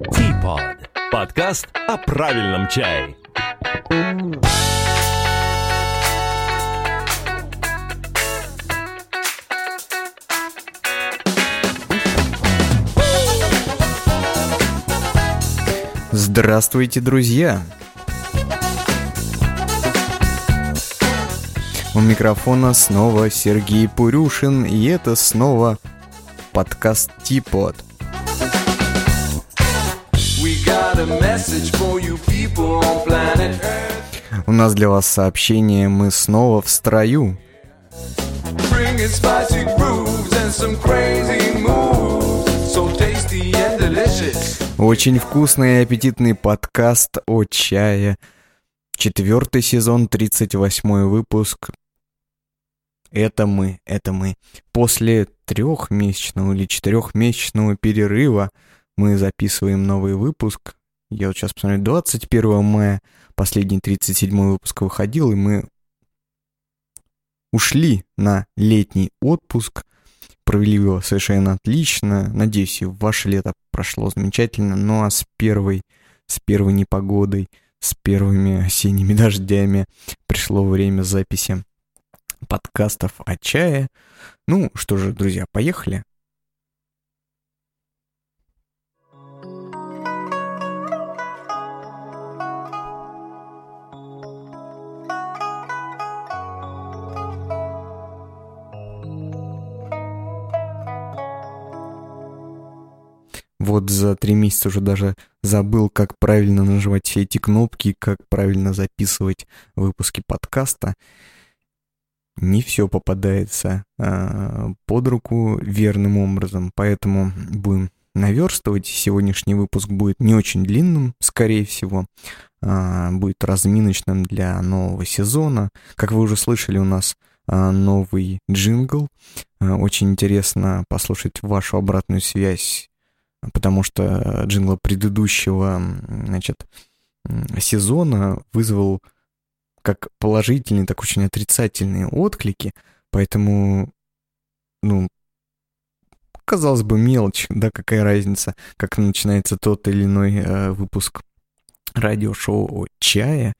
Teapot. Подкаст о правильном чае. Здравствуйте, друзья! У микрофона снова Сергей Пурюшин, и это снова подкаст Типот. У нас для вас сообщение, мы снова в строю. Очень вкусный и аппетитный подкаст о чае. Четвертый сезон, 38 выпуск. Это мы, это мы. После трехмесячного или четырехмесячного перерыва мы записываем новый выпуск. Я вот сейчас посмотрю, 21 мая последний 37 выпуск выходил, и мы ушли на летний отпуск, провели его совершенно отлично. Надеюсь, и ваше лето прошло замечательно. Ну а с первой, с первой непогодой, с первыми осенними дождями пришло время записи подкастов о чае. Ну что же, друзья, поехали. Вот за три месяца уже даже забыл, как правильно нажимать все эти кнопки, как правильно записывать выпуски подкаста. Не все попадается э, под руку верным образом, поэтому будем наверстывать. Сегодняшний выпуск будет не очень длинным, скорее всего. Э, будет разминочным для нового сезона. Как вы уже слышали, у нас э, новый джингл. Э, очень интересно послушать вашу обратную связь потому что джингл предыдущего, значит, сезона вызвал как положительные, так очень отрицательные отклики, поэтому, ну, казалось бы, мелочь, да, какая разница, как начинается тот или иной э, выпуск радиошоу о чае,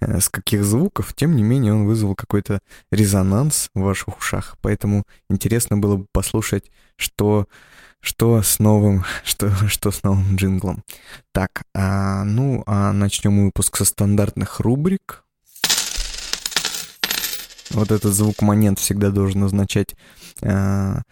э, с каких звуков, тем не менее он вызвал какой-то резонанс в ваших ушах, поэтому интересно было бы послушать, что что с новым, что, что с новым джинглом. Так, а, ну, а начнем выпуск со стандартных рубрик. Вот этот звук монет всегда должен означать, а,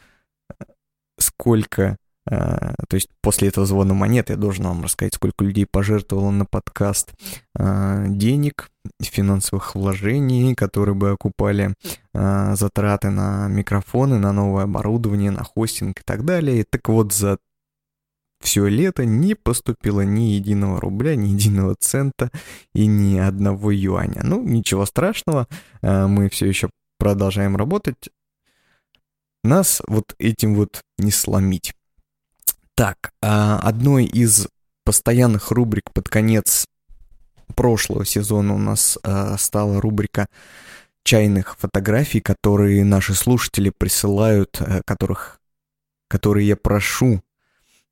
сколько то есть после этого звона монет я должен вам рассказать, сколько людей пожертвовало на подкаст э, денег, финансовых вложений, которые бы окупали э, затраты на микрофоны, на новое оборудование, на хостинг и так далее. Так вот, за все лето не поступило ни единого рубля, ни единого цента и ни одного юаня. Ну, ничего страшного, мы все еще продолжаем работать. Нас вот этим вот не сломить. Так, а, одной из постоянных рубрик под конец прошлого сезона у нас а, стала рубрика чайных фотографий, которые наши слушатели присылают, э, которых, которые я прошу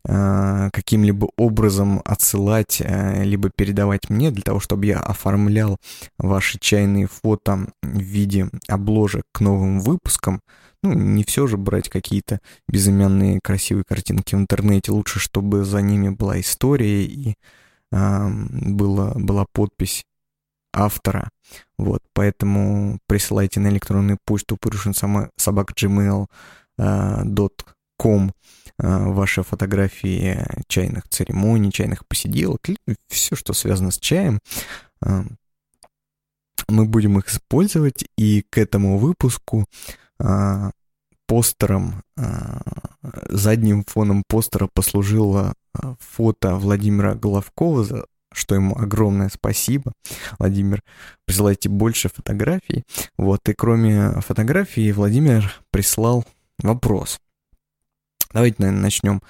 а, каким-либо образом отсылать, э, либо передавать мне, для того, чтобы я оформлял ваши чайные фото в виде обложек к новым выпускам. Ну, не все же брать какие-то безымянные красивые картинки в интернете. Лучше, чтобы за ними была история и э, была, была подпись автора. Вот, поэтому присылайте на электронную почту purushinsobak.gmail.com э, ваши фотографии чайных церемоний, чайных посиделок, все, что связано с чаем. Мы будем их использовать, и к этому выпуску а, постером, а, задним фоном постера послужило а, фото Владимира Головкова, за что ему огромное спасибо. Владимир, присылайте больше фотографий. Вот, и кроме фотографий Владимир прислал вопрос. Давайте, наверное, начнем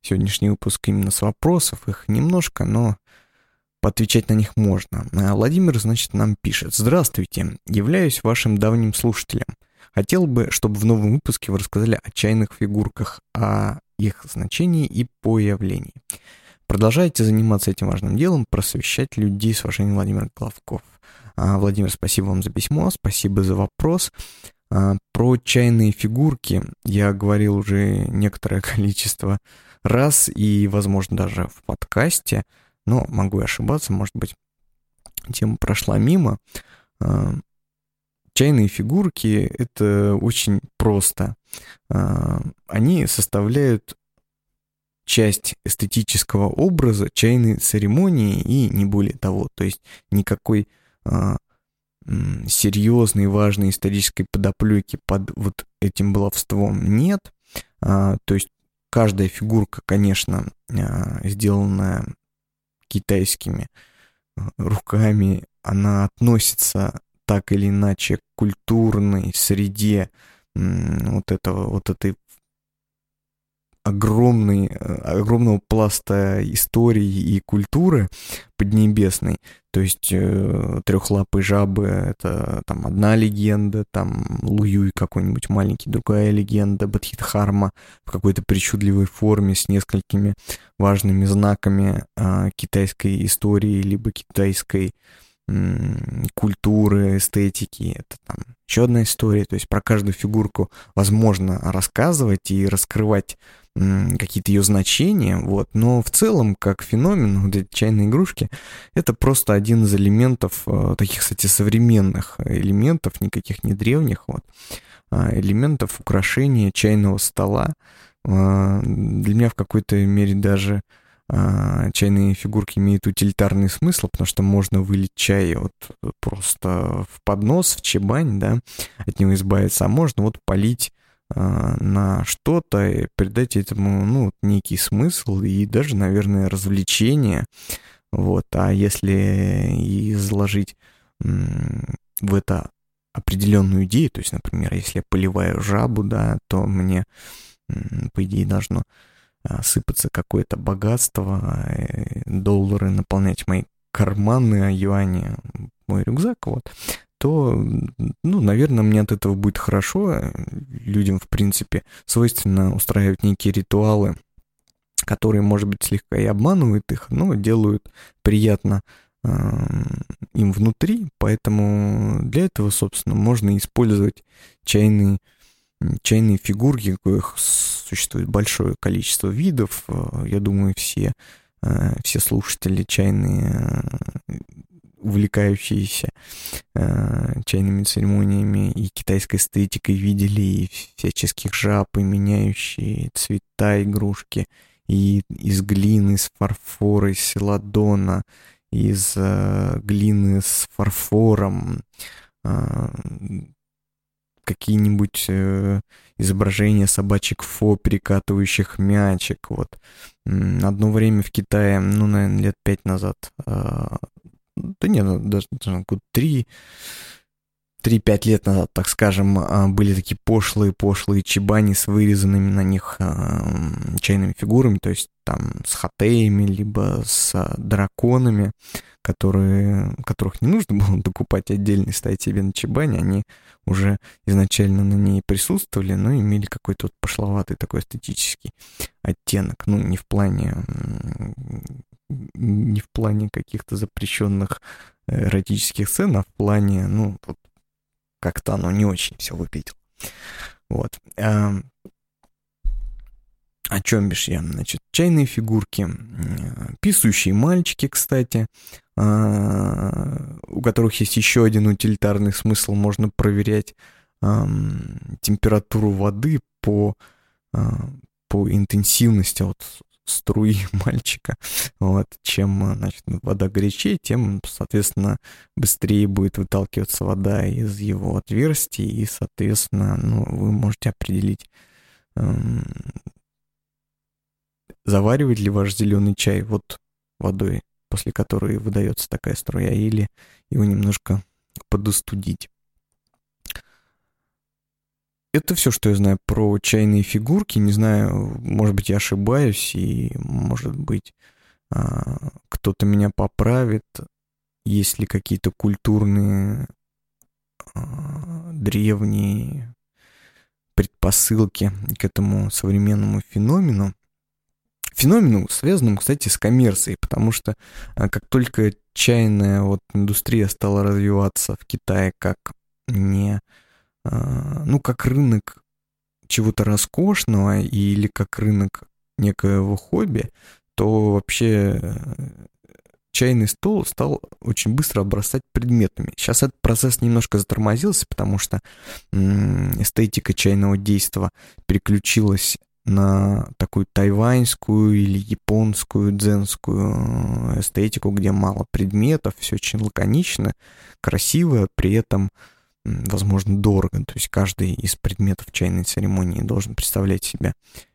сегодняшний выпуск именно с вопросов. Их немножко, но поотвечать на них можно. Владимир, значит, нам пишет. Здравствуйте, являюсь вашим давним слушателем. Хотел бы, чтобы в новом выпуске вы рассказали о чайных фигурках, о их значении и появлении. Продолжайте заниматься этим важным делом, просвещать людей с уважением Владимир Главков. А, Владимир, спасибо вам за письмо, спасибо за вопрос. А, про чайные фигурки я говорил уже некоторое количество раз и, возможно, даже в подкасте, но могу ошибаться, может быть, тема прошла мимо. А, чайные фигурки — это очень просто. А, они составляют часть эстетического образа чайной церемонии и не более того. То есть никакой а, серьезной, важной исторической подоплеки под вот этим баловством нет. А, то есть каждая фигурка, конечно, сделанная китайскими руками, она относится так или иначе культурной среде вот этого, вот этой огромный, э, огромного пласта истории и культуры поднебесной. То есть э, трехлапые жабы — это там одна легенда, там Луюй какой-нибудь маленький, другая легенда, Бадхидхарма в какой-то причудливой форме с несколькими важными знаками э, китайской истории либо китайской культуры, эстетики. Это там еще одна история. То есть про каждую фигурку возможно рассказывать и раскрывать какие-то ее значения, вот, но в целом, как феномен, вот эти чайные игрушки, это просто один из элементов, э, таких, кстати, современных элементов, никаких не древних, вот, а элементов украшения чайного стола. А, для меня в какой-то мере даже чайные фигурки имеют утилитарный смысл, потому что можно вылить чай вот просто в поднос, в чебань, да, от него избавиться, а можно вот полить а, на что-то и придать этому, ну, некий смысл и даже, наверное, развлечение. Вот, а если изложить в это определенную идею, то есть, например, если я поливаю жабу, да, то мне, по идее, должно а, сыпаться какое-то богатство, э, доллары наполнять мои карманы, а юани мой рюкзак, вот то, ну, наверное, мне от этого будет хорошо. Людям, в принципе, свойственно устраивать некие ритуалы, которые, может быть, слегка и обманывают их, но делают приятно э, им внутри, поэтому для этого, собственно, можно использовать чайные, чайные фигурки, коих существует большое количество видов. Э, я думаю, все, э, все слушатели чайные увлекающиеся э, чайными церемониями и китайской эстетикой видели и всяческих жаб, и меняющие цвета игрушки, и из глины, из фарфора, из селадона, из глины с фарфором, какие-нибудь э, изображения собачек фо, перекатывающих мячик. Вот. Одно время в Китае, ну, наверное, лет пять назад э, да не, ну, даже, даже год три, три-пять лет назад, так скажем, а, были такие пошлые-пошлые чебани с вырезанными на них э, чайными фигурами, то есть там с хатеями, либо с драконами, которые, которых не нужно было докупать отдельно и ставить себе на чебане, они уже изначально на ней присутствовали, но имели какой-то вот пошловатый такой эстетический оттенок. Ну, не в плане не в плане каких-то запрещенных э, эротических сцен, а в плане, ну, вот как-то оно не очень все выглядело. Вот. А, о чем бишь я? Значит, чайные фигурки, писающие мальчики, кстати, а, у которых есть еще один утилитарный смысл, можно проверять температуру воды по, а, по интенсивности, вот струи мальчика. Вот. Чем значит, вода горячее, тем, соответственно, быстрее будет выталкиваться вода из его отверстий, и, соответственно, ну, вы можете определить, эм, заваривать ли ваш зеленый чай вот водой, после которой выдается такая струя, или его немножко подостудить. Это все, что я знаю про чайные фигурки. Не знаю, может быть, я ошибаюсь, и, может быть, а, кто-то меня поправит. Есть ли какие-то культурные а, древние предпосылки к этому современному феномену. феномену, связанному, кстати, с коммерцией, потому что а, как только чайная вот индустрия стала развиваться в Китае как не, ну, как рынок чего-то роскошного или как рынок некоего хобби, то вообще э, чайный стол стал очень быстро обрастать предметами. Сейчас этот процесс немножко затормозился, потому что эстетика чайного действа переключилась на такую тайваньскую или японскую дзенскую эстетику, где мало предметов, все очень лаконично, красиво, при этом, возможно, дорого. То есть каждый из предметов чайной церемонии должен представлять себя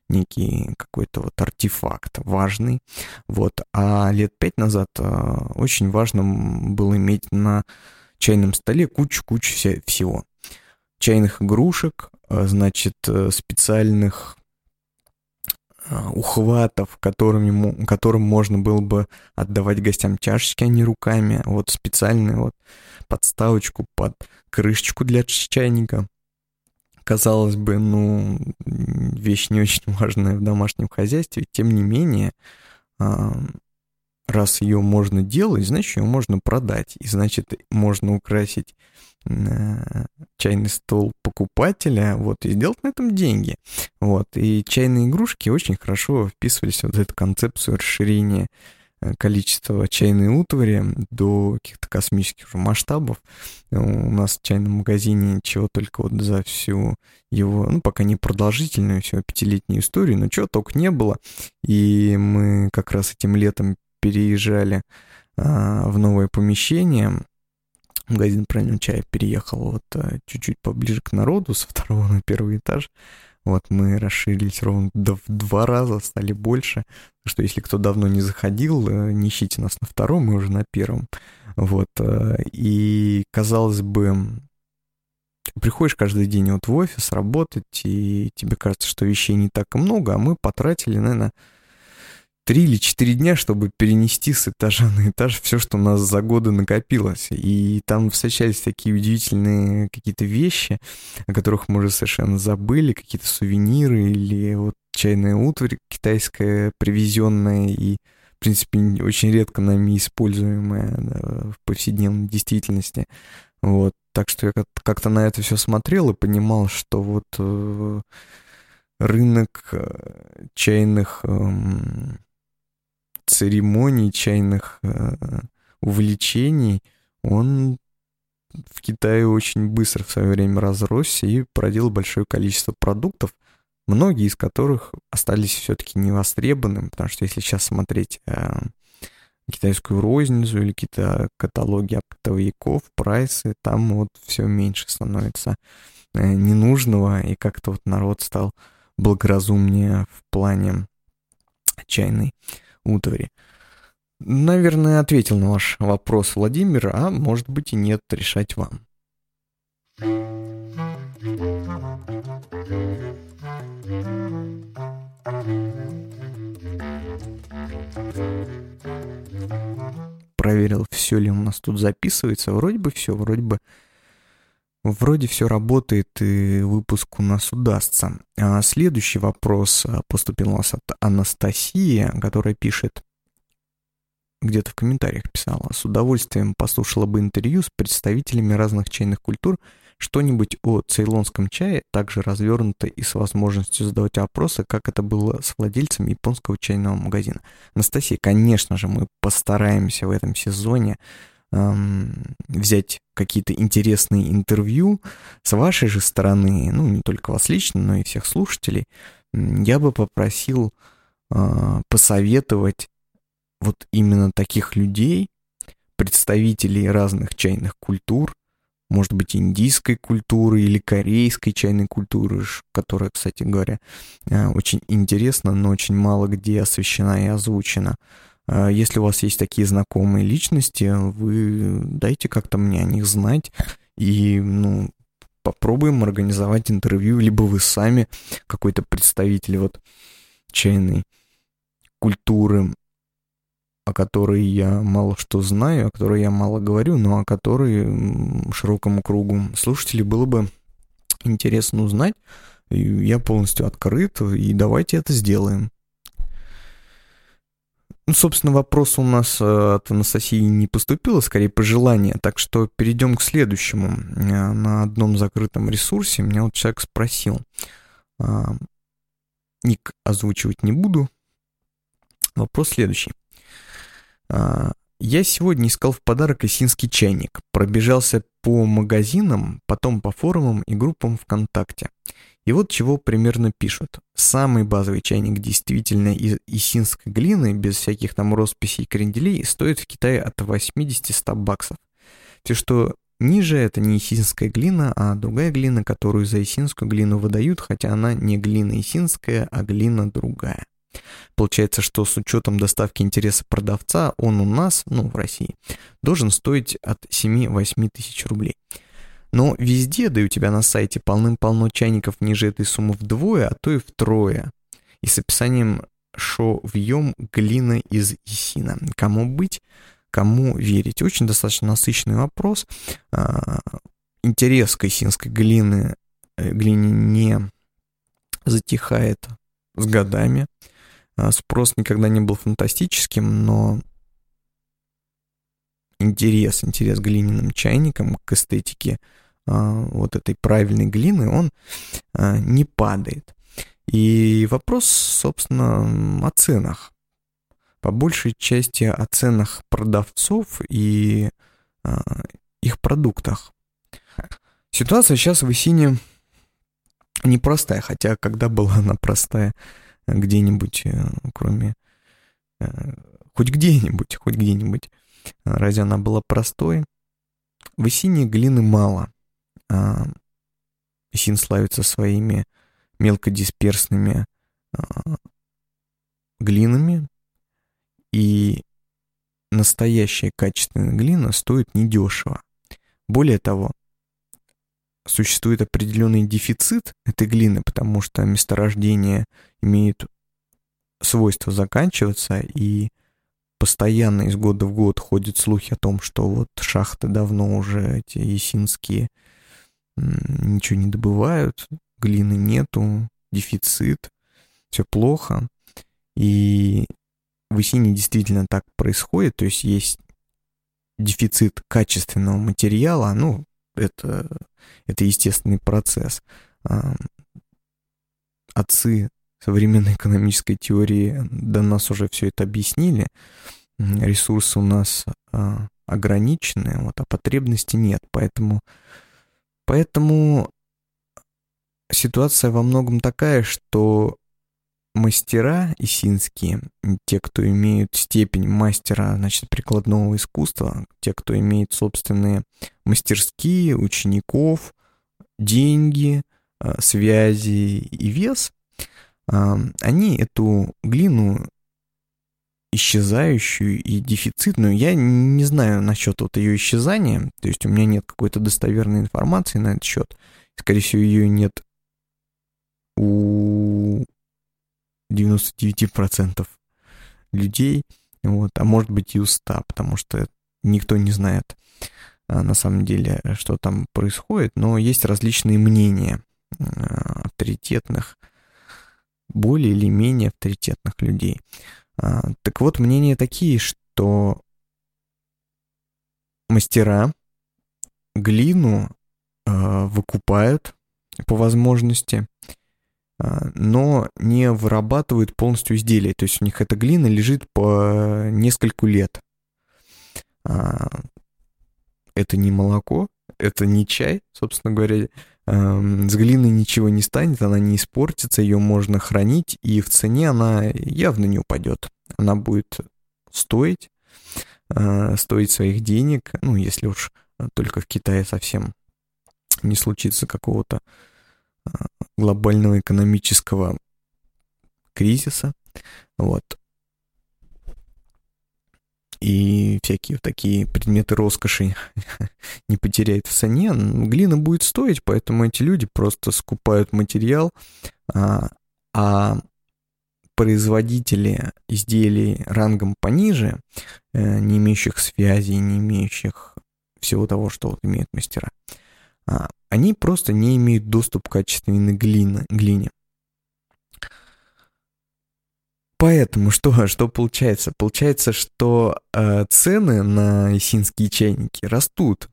некий какой-то вот артефакт важный. Вот. А лет пять назад а, очень важно было иметь на чайном столе кучу-кучу всего. Чайных игрушек, а, значит, э, специальных а, ухватов, которыми, которым можно было бы отдавать гостям чашечки, а не руками. Вот специальную вот подставочку под крышечку для чайника. Казалось бы, ну, вещь не очень важная в домашнем хозяйстве, тем не менее, раз ее можно делать, значит, ее можно продать. И значит, можно украсить э, чайный стол покупателя, вот, и сделать на этом деньги. Вот, и чайные игрушки очень хорошо вписывались в вот эту концепцию расширения Э, количество чайной утвари до каких-то космических масштабов. У нас в чайном магазине чего только вот за всю его, ну, пока не продолжительную, всю пятилетнюю историю, но чего только не было. И мы как раз этим летом переезжали а, в новое помещение. Магазин правильного чая переехал вот а, чуть-чуть поближе к народу, со второго на первый этаж. Вот мы расширились ровно в два раза, стали больше. Что если кто давно не заходил, э, не ищите нас на втором, мы уже на первом. Вот. Э, и, казалось бы, приходишь каждый день вот в офис работать, и тебе кажется, что вещей не так и много, а мы потратили, наверное, три или четыре дня, чтобы перенести с этажа на этаж все, что у нас за годы накопилось. И там встречались такие удивительные какие-то вещи, о которых мы уже совершенно забыли, какие-то сувениры или вот чайная утварь китайская, привезенная и, в принципе, очень редко нами используемая да, в повседневной действительности. Вот. Так что я как-то на это все смотрел и понимал, что вот э, рынок э, чайных э, церемоний, чайных э, увлечений, он в Китае очень быстро в свое время разросся и породил большое количество продуктов, многие из которых остались все-таки невостребованными, потому что если сейчас смотреть э, китайскую розницу или какие-то каталоги оптовиков, прайсы, там вот все меньше становится э, ненужного, и как-то вот народ стал благоразумнее в плане чайной утвари. Наверное, ответил на ваш вопрос Владимир, а может быть и нет, решать вам. Проверил, все ли у нас тут записывается. Вроде бы все, вроде бы Вроде все работает, и выпуск у нас удастся. А следующий вопрос а, поступил у нас от Анастасии, которая пишет, где-то в комментариях писала, с удовольствием послушала бы интервью с представителями разных чайных культур, что-нибудь о цейлонском чае, также развернуто и с возможностью задавать вопросы, как это было с владельцем японского чайного магазина. Анастасия, конечно же, мы постараемся в этом сезоне эм, взять какие-то интересные интервью с вашей же стороны, ну, не только вас лично, но и всех слушателей, я бы попросил э, посоветовать вот именно таких людей, представителей разных чайных культур, может быть, индийской культуры или корейской чайной культуры, которая, кстати говоря, э, очень интересна, но очень мало где освещена и озвучена. А, если у вас есть такие знакомые личности, вы дайте как-то мне о них знать. И, ну, попробуем организовать интервью, либо вы сами какой-то представитель вот чайной культуры, о которой я мало что знаю, о которой я мало говорю, но о которой широкому кругу слушателей было бы интересно узнать. Я полностью открыт, и давайте это сделаем. Ну, собственно, вопрос у нас э, от Анастасии не поступило, скорее пожелание, так что перейдем к следующему. Э, на одном закрытом ресурсе меня вот человек спросил, а, ник озвучивать не буду, вопрос следующий. А, я сегодня искал в подарок осинский чайник, пробежался по магазинам, потом по форумам и группам ВКонтакте. И вот чего примерно пишут. Самый базовый чайник действительно из исинской глины, без всяких там росписей и кренделей, стоит в Китае от 80-100 баксов. Все, что ниже, это не исинская глина, а другая глина, которую за исинскую глину выдают, хотя она не глина исинская, а глина другая. Получается, что с учетом доставки интереса продавца, он у нас, ну, в России, должен стоить от 7-8 тысяч рублей. Но везде, да и у тебя на сайте полным-полно чайников ниже этой суммы вдвое, а то и втрое. И с описанием «шо вьем глина из Исина». Кому быть, кому верить? Очень достаточно насыщенный вопрос. А, интерес к исинской глины, э, глине не затихает с годами. А, спрос никогда не был фантастическим, но интерес, интерес к глиняным чайникам, к эстетике вот этой правильной глины, он а, не падает. И вопрос, собственно, о ценах. По большей части о ценах продавцов и их продуктах. Ситуация сейчас в Исине непростая, хотя когда была она простая, где-нибудь, э, кроме... Э, хоть где-нибудь, хоть где-нибудь. Разве она была простой? В Исине глины мало. А Исин славится своими мелкодисперсными а, глинами, и настоящая качественная глина стоит недешево. Более того, существует определенный дефицит этой глины, потому что месторождения имеют свойство заканчиваться, и постоянно из года в год ходят слухи о том, что вот шахты давно уже эти есинские ничего не добывают, глины нету, дефицит, все плохо. И в Исине действительно так происходит, то есть есть дефицит качественного материала, ну, это, это естественный процесс. Отцы современной экономической теории до нас уже все это объяснили. Ресурсы у нас а, ограничены, вот, а потребности нет. Поэтому, поэтому ситуация во многом такая, что мастера исинские, те, кто имеют степень мастера, значит, прикладного искусства, те, кто имеет собственные мастерские, учеников, деньги, а, связи и вес, а, они эту глину исчезающую и дефицитную, я не знаю насчет вот ее исчезания, то есть у меня нет какой-то достоверной информации на этот счет, скорее всего, ее нет у 99% людей, вот, а может быть и у 100, потому что никто не знает а, на самом деле, что там происходит, но есть различные мнения а, авторитетных, более или менее авторитетных людей. А, так вот, мнения такие, что мастера глину выкупают по возможности, а, но не вырабатывают полностью изделие. То есть у них эта глина лежит по нескольку лет. А, это не молоко, это не чай, собственно говоря. С глины ничего не станет, она не испортится, ее можно хранить, и в цене она явно не упадет. Она будет стоить, а, стоить своих денег, ну, если уж только в Китае совсем не случится какого-то глобального экономического кризиса, вот. И всякие такие предметы роскоши не потеряют в цене, глина будет стоить, поэтому эти люди просто скупают материал, а, а производители изделий рангом пониже, э, не имеющих связей, не имеющих всего того, что вот имеют мастера, а, они просто не имеют доступ к качественной глине. Поэтому что, что получается? Получается, что э, цены на исинские чайники растут.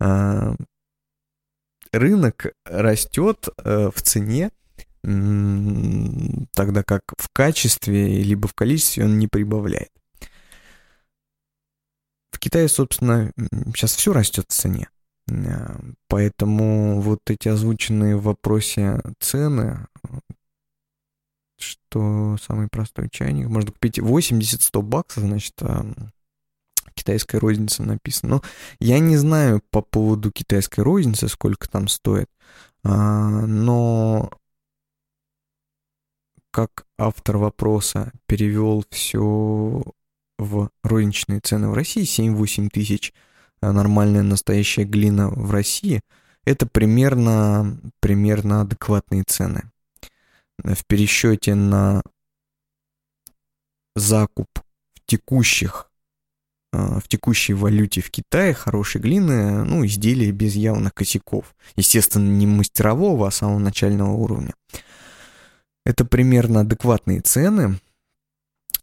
Э, рынок растет э, в цене, тогда как в качестве либо в количестве он не прибавляет. В Китае, собственно, сейчас все растет в цене. Э, поэтому вот эти озвученные в вопросе цены, что самый простой чайник можно купить 80-100 баксов, значит, а, китайская розница написано. Но я не знаю по поводу китайской розницы, сколько там стоит, а, но как автор вопроса перевел все в розничные цены в России, 7-8 тысяч, а нормальная настоящая глина в России, это примерно, примерно адекватные цены в пересчете на закуп в текущих э, в текущей валюте в Китае хорошей глины, ну, изделия без явных косяков. Естественно, не мастерового, а самого начального уровня. Это примерно адекватные цены.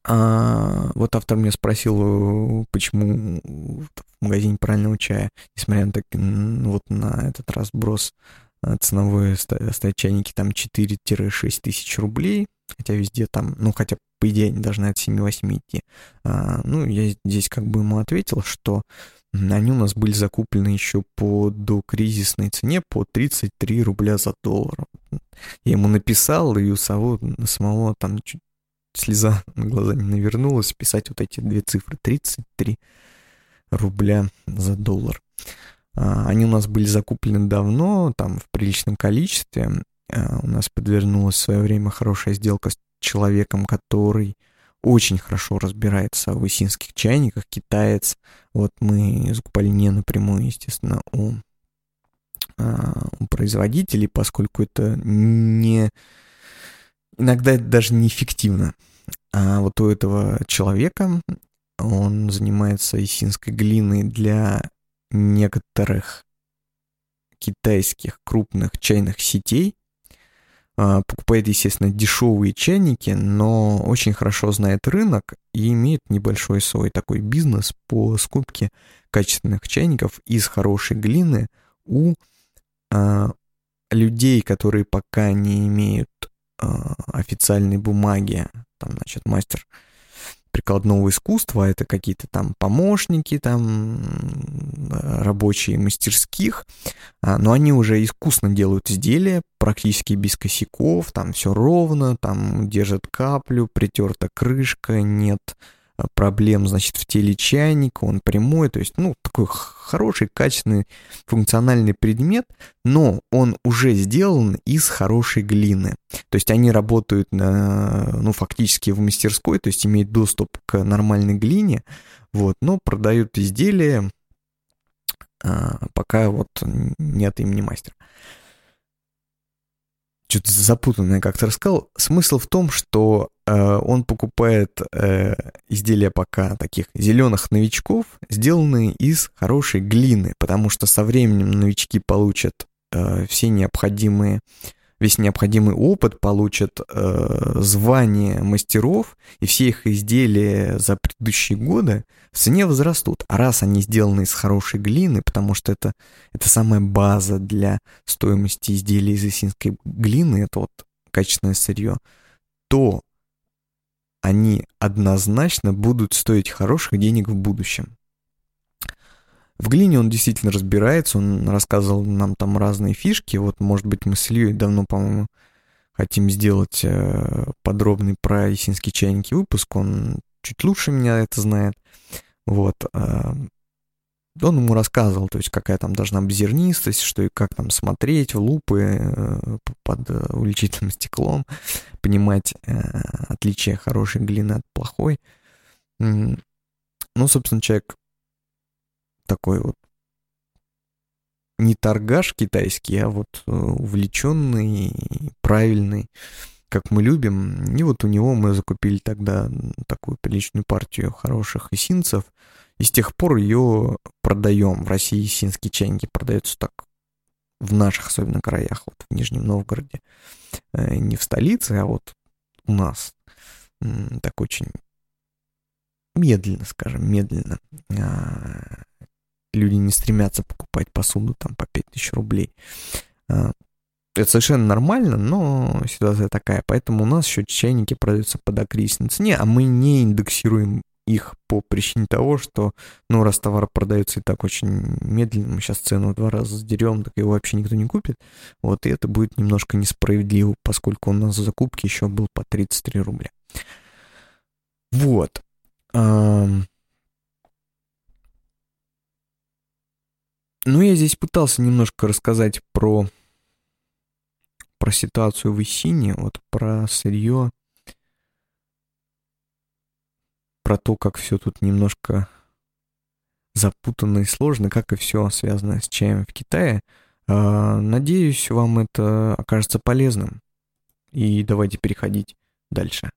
А вот автор меня спросил, почему в магазине правильного чая, несмотря на, так, вот на этот разброс а, ценовые стоят чайники там 4-6 тысяч рублей, хотя везде там, ну, хотя по идее они должны от 7-8 идти. А, ну, я здесь как бы ему ответил, что они у нас были закуплены еще по докризисной цене по 33 рубля за доллар. Я ему написал, и у самого, самого там чуть слеза на глаза не навернулась, писать вот эти две цифры, 33 рубля за доллар. А, они у нас были закуплены давно, там в приличном количестве. А, у нас подвернулась в свое время хорошая сделка с человеком, который очень хорошо разбирается в исинских чайниках, китаец. Вот мы закупали не напрямую, естественно, у, а, у производителей, поскольку это не... Иногда это даже неэффективно. А вот у этого человека он занимается исинской глиной для некоторых китайских крупных чайных сетей, а, покупает, естественно, дешевые чайники, но очень хорошо знает рынок и имеет небольшой свой такой бизнес по скупке качественных чайников из хорошей глины у а, людей, которые пока не имеют а, официальной бумаги, там, значит, мастер прикладного искусства, это какие-то там помощники, там рабочие мастерских, а, но они уже искусно делают изделия, практически без косяков, там все ровно, там держат каплю, притерта крышка, нет проблем, значит, в теле чайника, он прямой, то есть, ну, такой хороший, качественный, функциональный предмет, но он уже сделан из хорошей глины. То есть они работают, на, ну, фактически в мастерской, то есть имеют доступ к нормальной глине, вот, но продают изделия, а, пока вот нет имени мастера что-то запутанное как-то рассказал. Смысл в том, что э, он покупает э, изделия пока таких зеленых новичков, сделанные из хорошей глины, потому что со временем новички получат э, все необходимые весь необходимый опыт, получат э, звание мастеров, и все их изделия за предыдущие годы в цене возрастут. А раз они сделаны из хорошей глины, потому что это, это самая база для стоимости изделий из исинской глины, это вот качественное сырье, то они однозначно будут стоить хороших денег в будущем. В глине он действительно разбирается, он рассказывал нам там разные фишки. Вот, может быть, мы с Ильей давно, по-моему, хотим сделать э, подробный про есинские чайники выпуск. Он чуть лучше меня это знает. Вот. Э, он ему рассказывал, то есть какая там должна быть зернистость, что и как там смотреть в лупы э, под увеличительным стеклом, понимать отличие хорошей глины от плохой. Ну, собственно, человек такой вот не торгаш китайский, а вот э, увлеченный, правильный, как мы любим. И вот у него мы закупили тогда такую приличную партию хороших исинцев, и с тех пор ее продаем. В России исинские чайники продаются так в наших особенно краях, вот в Нижнем Новгороде. Э, не в столице, а вот у нас так очень медленно, скажем, медленно. Люди не стремятся покупать посуду там по 5000 рублей. А, это совершенно нормально, но ситуация такая. Поэтому у нас еще чайники продаются под окрестной цене, а мы не индексируем их по причине того, что, ну, раз товар продается и так очень медленно, мы сейчас цену в два раза сдерем, так его вообще никто не купит. Вот, и это будет немножко несправедливо, поскольку у нас в закупке еще был по 33 рубля. Вот. Ну, я здесь пытался немножко рассказать про, про ситуацию в Исине, вот про сырье, про то, как все тут немножко запутанно и сложно, как и все связано с чаем в Китае. А, надеюсь, вам это окажется полезным. И давайте переходить дальше.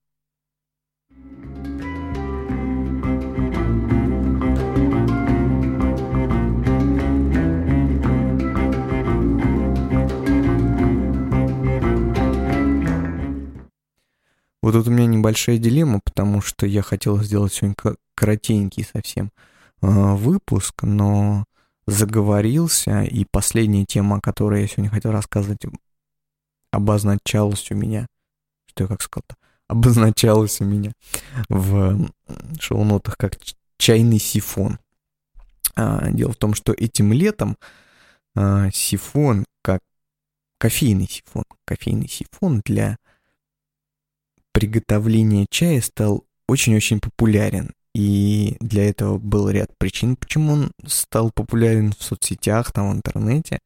Вот тут у меня небольшая дилемма, потому что я хотел сделать сегодня коротенький совсем а, выпуск, но заговорился, и последняя тема, о которой я сегодня хотел рассказывать, обозначалась у меня, что я как сказал-то, обозначалась у меня в шоу-нотах как чайный сифон. А, дело в том, что этим летом а, сифон, как кофейный сифон, кофейный сифон для приготовления чая стал очень-очень популярен. И для этого был ряд причин, почему он стал популярен в соцсетях, там, в интернете.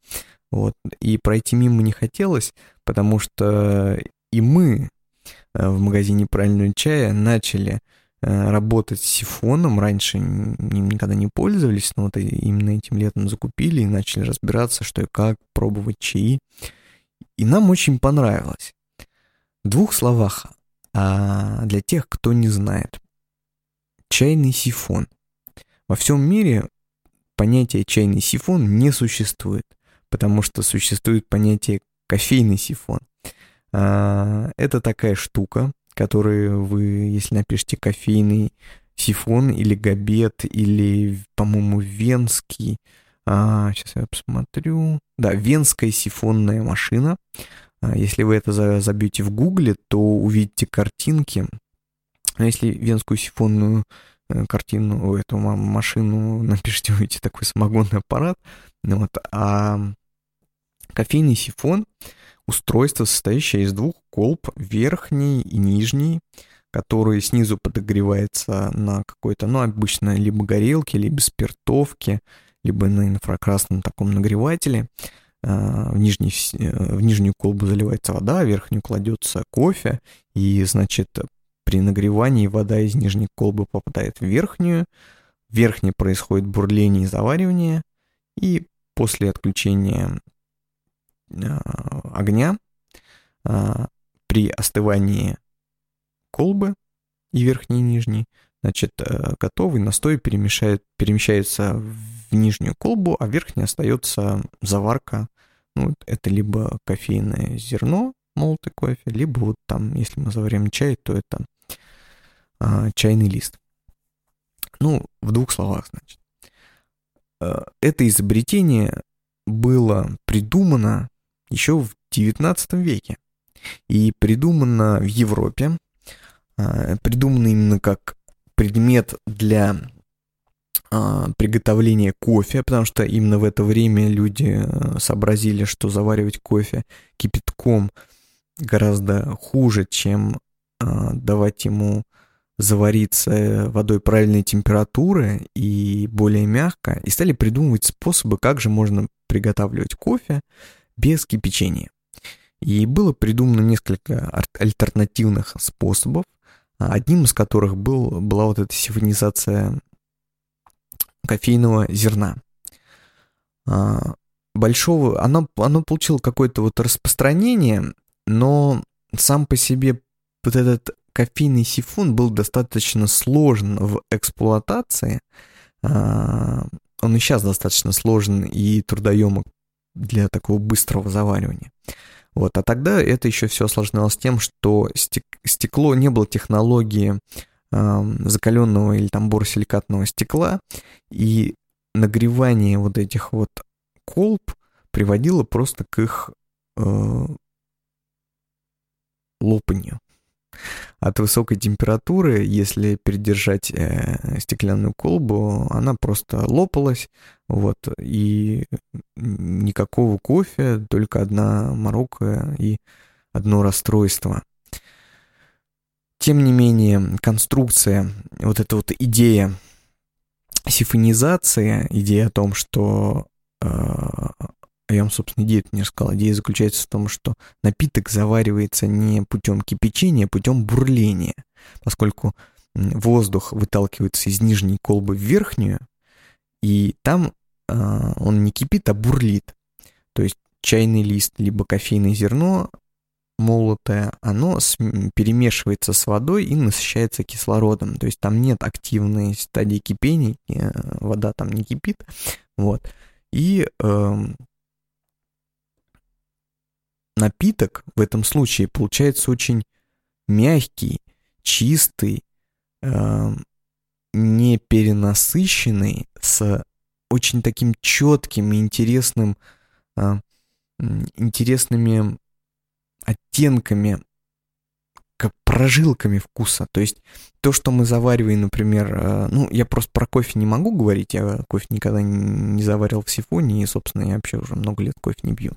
Вот. И пройти мимо не хотелось, потому что и мы э, в магазине правильного чая начали э, работать с сифоном. Раньше им никогда не пользовались, но вот именно этим летом закупили и начали разбираться, что и как, пробовать чаи. И нам очень понравилось. В двух словах, а для тех, кто не знает, чайный сифон. Во всем мире понятие чайный сифон не существует, потому что существует понятие кофейный сифон. А, это такая штука, которую вы, если напишите кофейный сифон или габет, или, по-моему, венский, а, сейчас я посмотрю, да, венская сифонная машина, если вы это забьете в гугле, то увидите картинки. А если венскую сифонную э, картину, эту машину напишите, увидите такой самогонный аппарат. Вот. А кофейный сифон — устройство, состоящее из двух колб, верхний и нижний, который снизу подогревается на какой-то, ну, обычно либо горелке, либо спиртовке, либо на инфракрасном таком нагревателе. А, в, нижний, в нижнюю колбу заливается вода, в верхнюю кладется кофе, и, значит, при нагревании вода из нижней колбы попадает в верхнюю, в верхней происходит бурление и заваривание, и после отключения а, огня а, при остывании колбы и верхней и нижней, значит, э, готовый настой перемешает, перемещается в нижнюю колбу, а в верхней остается заварка ну, это либо кофейное зерно, молотый кофе, либо вот там, если мы заварим чай, то это а, чайный лист. Ну, в двух словах, значит. А, это изобретение было придумано еще в XIX веке. И придумано в Европе. А, придумано именно как предмет для приготовления кофе, потому что именно в это время люди э, сообразили, что заваривать кофе кипятком гораздо хуже, чем а, давать ему завариться водой правильной температуры и более мягко, и стали придумывать способы, как же можно приготавливать кофе без кипячения. И было придумано несколько альтернативных способов, одним из которых был, была вот эта сифонизация кофейного зерна. А, большого, оно, оно получило какое-то вот распространение, но сам по себе вот этот кофейный сифон был достаточно сложен в эксплуатации. А, он и сейчас достаточно сложен и трудоемок для такого быстрого заваривания. Вот. А тогда это еще все осложнялось тем, что стекло не было технологии э, закаленного или там боросиликатного стекла, и нагревание вот этих вот колб приводило просто к их э, лопанию. От высокой температуры, если передержать э, стеклянную колбу, она просто лопалась, вот, и никакого кофе, только одна морока и одно расстройство. Тем не менее, конструкция, вот эта вот идея сифонизации, идея о том, что э, я вам, собственно, идею не рассказал. Идея заключается в том, что напиток заваривается не путем кипячения, а путем бурления. Поскольку воздух выталкивается из нижней колбы в верхнюю, и там э, он не кипит, а бурлит. То есть чайный лист, либо кофейное зерно молотое, оно перемешивается с водой и насыщается кислородом. То есть там нет активной стадии кипения, э, вода там не кипит. Вот. И э, напиток в этом случае получается очень мягкий, чистый, э, не перенасыщенный, с очень таким четким и интересным, э, интересными оттенками, как прожилками вкуса. То есть то, что мы завариваем, например, э, ну, я просто про кофе не могу говорить, я кофе никогда не заварил в сифоне, и, собственно, я вообще уже много лет кофе не пью.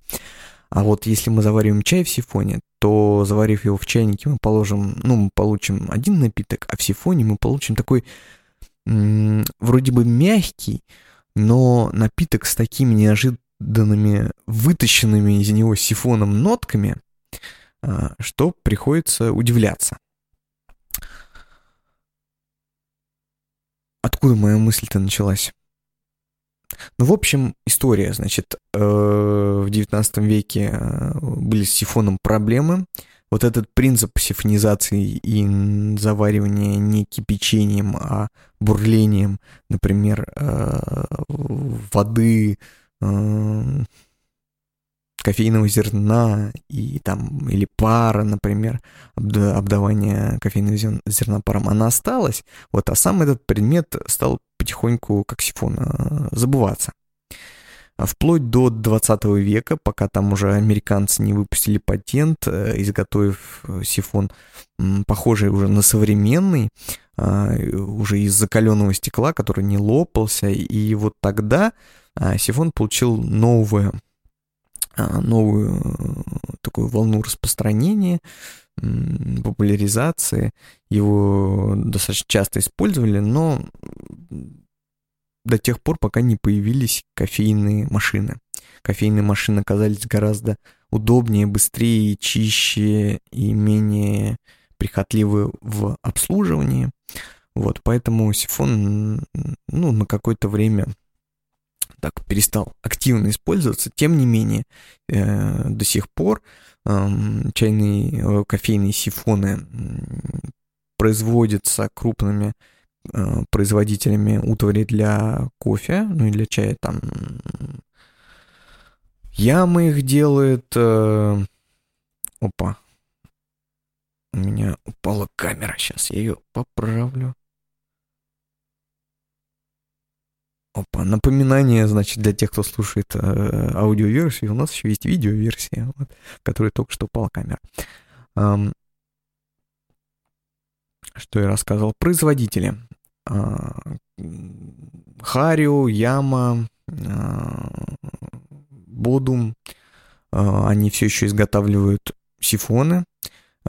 А вот если мы завариваем чай в сифоне, то заварив его в чайнике, мы положим, ну, мы получим один напиток, а в сифоне мы получим такой вроде бы мягкий, но напиток с такими неожиданными, вытащенными из него сифоном нотками, что приходится удивляться. Откуда моя мысль-то началась? Ну, в общем, история, значит, э, в 19 веке э, были с сифоном проблемы. Вот этот принцип сифонизации и заваривания не кипячением, а бурлением, например, э, воды, кофейного зерна и там, или пара, например, обдавание кофейного зерна паром, она осталась, вот, а сам этот предмет стал потихоньку, как сифон, э, забываться. Вплоть до 20 века, пока там уже американцы не выпустили патент, э, изготовив э, сифон, похожий уже на современный, уже из закаленного стекла, который не лопался, и вот тогда сифон получил новое, новую такую волну распространения, популяризации. Его достаточно часто использовали, но до тех пор, пока не появились кофейные машины. Кофейные машины оказались гораздо удобнее, быстрее, чище и менее прихотливы в обслуживании. Вот, поэтому сифон, ну, на какое-то время так перестал активно использоваться. Тем не менее, э, до сих пор чайные, э, кофейные сифоны производятся крупными э, производителями утвари для кофе, ну и для чая там Ямы их делает. Опа. У меня упала камера. Сейчас я ее поправлю. Опа, напоминание, значит, для тех, кто слушает э, аудиоверсию, у нас еще есть видеоверсия, вот, в которой только что упала камера. Эм, что я рассказывал? Производители. Э, Харио, Яма, э, Бодум, э, они все еще изготавливают сифоны.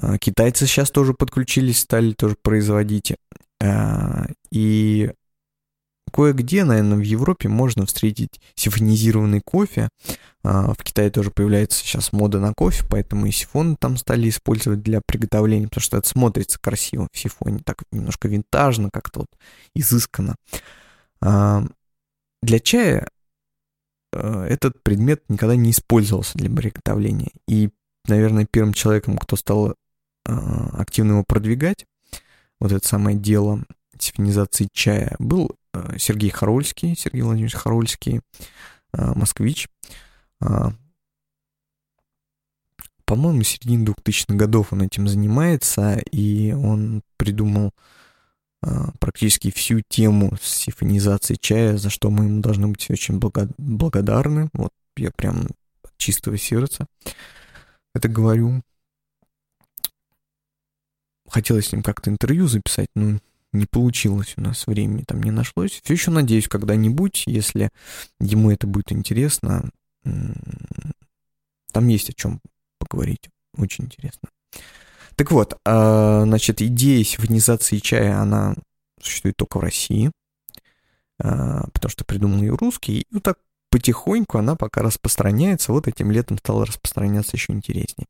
Э, китайцы сейчас тоже подключились, стали тоже производить. И Кое-где, наверное, в Европе можно встретить сифонизированный кофе. А, в Китае тоже появляется сейчас мода на кофе, поэтому и сифоны там стали использовать для приготовления, потому что это смотрится красиво в сифоне, так немножко винтажно, как-то вот изысканно. А, для чая э, этот предмет никогда не использовался для приготовления. И, наверное, первым человеком, кто стал а, активно его продвигать, вот это самое дело сифонизации чая, был Сергей Харольский, Сергей Владимирович Харольский, э, москвич. Э, по-моему, середине 2000-х годов он этим занимается, и он придумал а, практически всю тему сифонизации чая, за что мы ему должны быть очень благодарны. Вот я прям от чистого сердца это говорю. Хотелось с ним как-то интервью записать, но не получилось у нас, времени там не нашлось. Все еще надеюсь, когда-нибудь, если ему это будет интересно, там есть о чем поговорить. Очень интересно. Так вот, а, значит, идея сифонизации чая, она существует только в России, а, потому что придумал ее русский, и вот так потихоньку она пока распространяется, вот этим летом стала распространяться еще интереснее.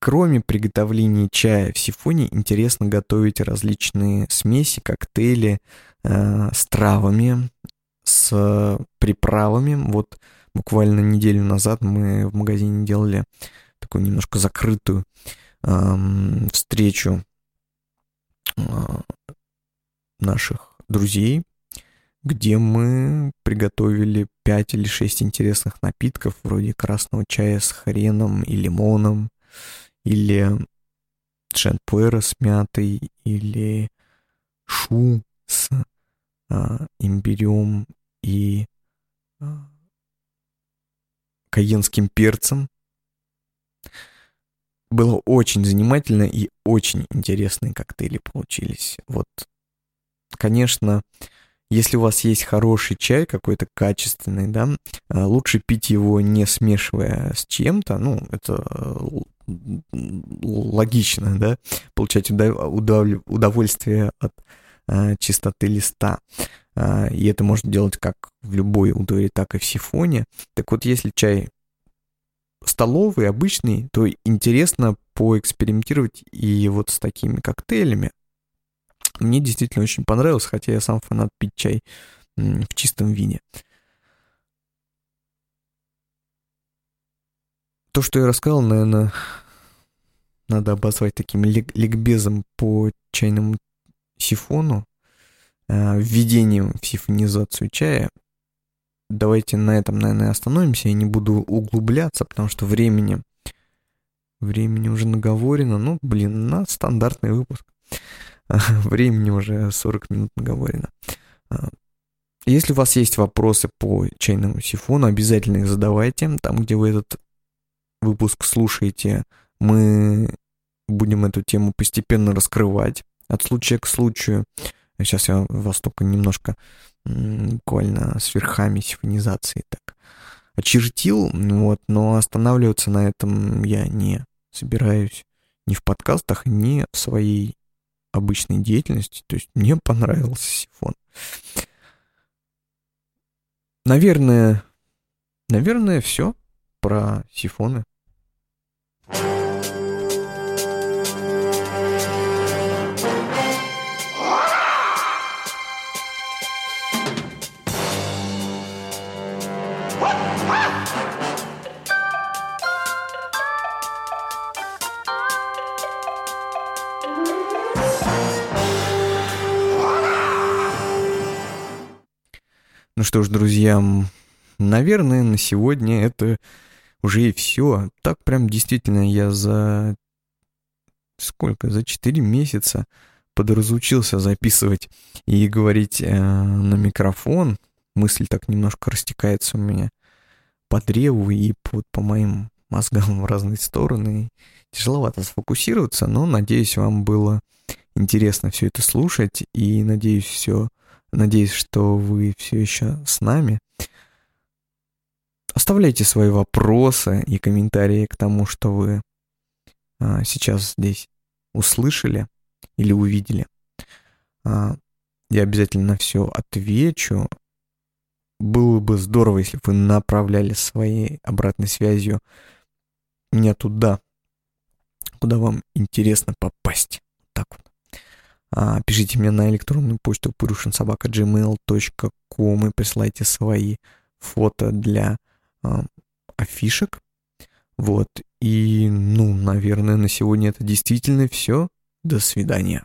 Кроме приготовления чая в сифоне, интересно готовить различные смеси, коктейли э, с травами, с приправами. Вот буквально неделю назад мы в магазине делали такую немножко закрытую э, встречу э, наших друзей, где мы приготовили 5 или 6 интересных напитков, вроде красного чая с хреном и лимоном, или шампуэра с мятой, или шу с а, имбирем и а, каенским перцем. Было очень занимательно и очень интересные коктейли получились. Вот, конечно, если у вас есть хороший чай какой-то качественный, да, а, лучше пить его не смешивая с чем-то, ну, это э, логично, да, получать удовольствие от а, чистоты листа. А, и это можно делать как в любой удове, так и в сифоне. Так вот, если чай столовый, обычный, то интересно поэкспериментировать и вот с такими коктейлями. Мне действительно очень понравилось, хотя я сам фанат пить чай в чистом вине. То, что я рассказал, наверное, надо обозвать таким ликбезом по чайному сифону, э, введением в сифонизацию чая. Давайте на этом, наверное, остановимся. Я не буду углубляться, потому что времени, времени уже наговорено. Ну, блин, на стандартный выпуск. Времени уже 40 минут наговорено. А, если у вас есть вопросы по чайному сифону, обязательно их задавайте. Там, где вы этот выпуск слушаете, мы будем эту тему постепенно раскрывать от случая к случаю. Сейчас я вас только немножко буквально с верхами сифонизации так очертил, вот, но останавливаться на этом я не собираюсь ни в подкастах, ни в своей обычной деятельности. То есть мне понравился сифон. Наверное, наверное, все про сифоны. Ну что ж, друзья, наверное, на сегодня это уже и все. Так прям действительно я за... Сколько? За 4 месяца подразучился записывать и говорить э, на микрофон. Мысль так немножко растекается у меня по древу и по, по моим мозгам в разные стороны. Тяжеловато сфокусироваться, но надеюсь, вам было интересно все это слушать и надеюсь, все Надеюсь, что вы все еще с нами. Оставляйте свои вопросы и комментарии к тому, что вы а, сейчас здесь услышали или увидели. А, я обязательно на все отвечу. Было бы здорово, если бы вы направляли своей обратной связью меня туда, куда вам интересно попасть. Так вот. А, пишите мне на электронную почту purushinsobaka.gmail.com и присылайте свои фото для а, афишек. Вот. И, ну, наверное, на сегодня это действительно все. До свидания.